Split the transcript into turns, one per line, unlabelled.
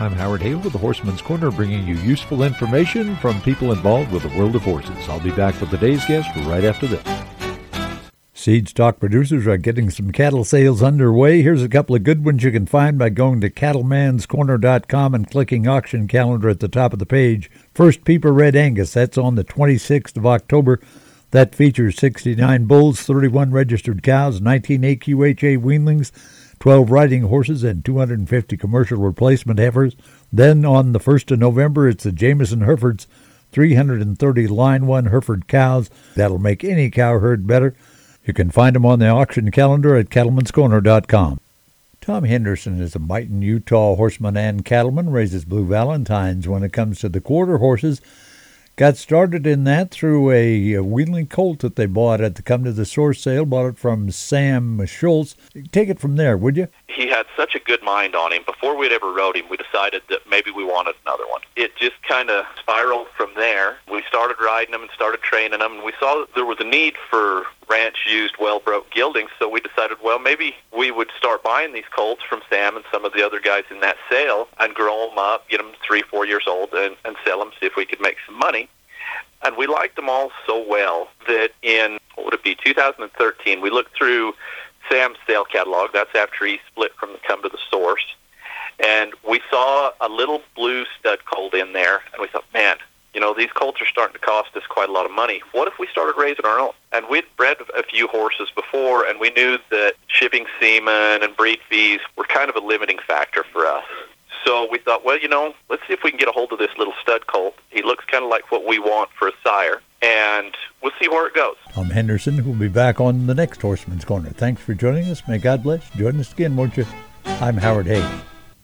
I'm Howard Hale with the Horseman's Corner, bringing you useful information from people involved with the world of horses. I'll be back with today's guest right after this. Seed stock producers are getting some cattle sales underway. Here's a couple of good ones you can find by going to cattlemanscorner.com and clicking auction calendar at the top of the page. First Peeper Red Angus, that's on the 26th of October. That features 69 bulls, 31 registered cows, 19 AQHA weanlings, 12 riding horses, and 250 commercial replacement heifers. Then on the 1st of November, it's the Jamison Herefords, 330 line one Hereford cows. That'll make any cow herd better. You can find them on the auction calendar at cattlemanscorner.com. Tom Henderson is a Myton, Utah horseman and cattleman, raises Blue Valentines when it comes to the quarter horses. Got started in that through a, a weanling colt that they bought at the Come to the Source sale. Bought it from Sam Schultz. Take it from there, would you?
He had such a good mind on him. Before we'd ever rode him, we decided that maybe we wanted another one. It just kind of spiraled from there. We started riding them and started training them, and we saw that there was a need for ranch used well broke geldings, so we decided, well, maybe we would start buying these colts from Sam and some of the other guys in that sale and grow them up, get them three, four years old, and, and sell them, see if we could make some money. And we liked them all so well that in, what would it be, 2013, we looked through Sam's sale catalog. That's after he split from the Come to the Source. And we saw a little blue stud colt in there, and we thought, man, these colts are starting to cost us quite a lot of money. What if we started raising our own? And we'd bred a few horses before, and we knew that shipping semen and breed fees were kind of a limiting factor for us. So we thought, well, you know, let's see if we can get a hold of this little stud colt. He looks kind of like what we want for a sire, and we'll see where it goes.
Tom Henderson, will be back on the next Horseman's Corner. Thanks for joining us. May God bless. Join us again, won't you? I'm Howard Hale.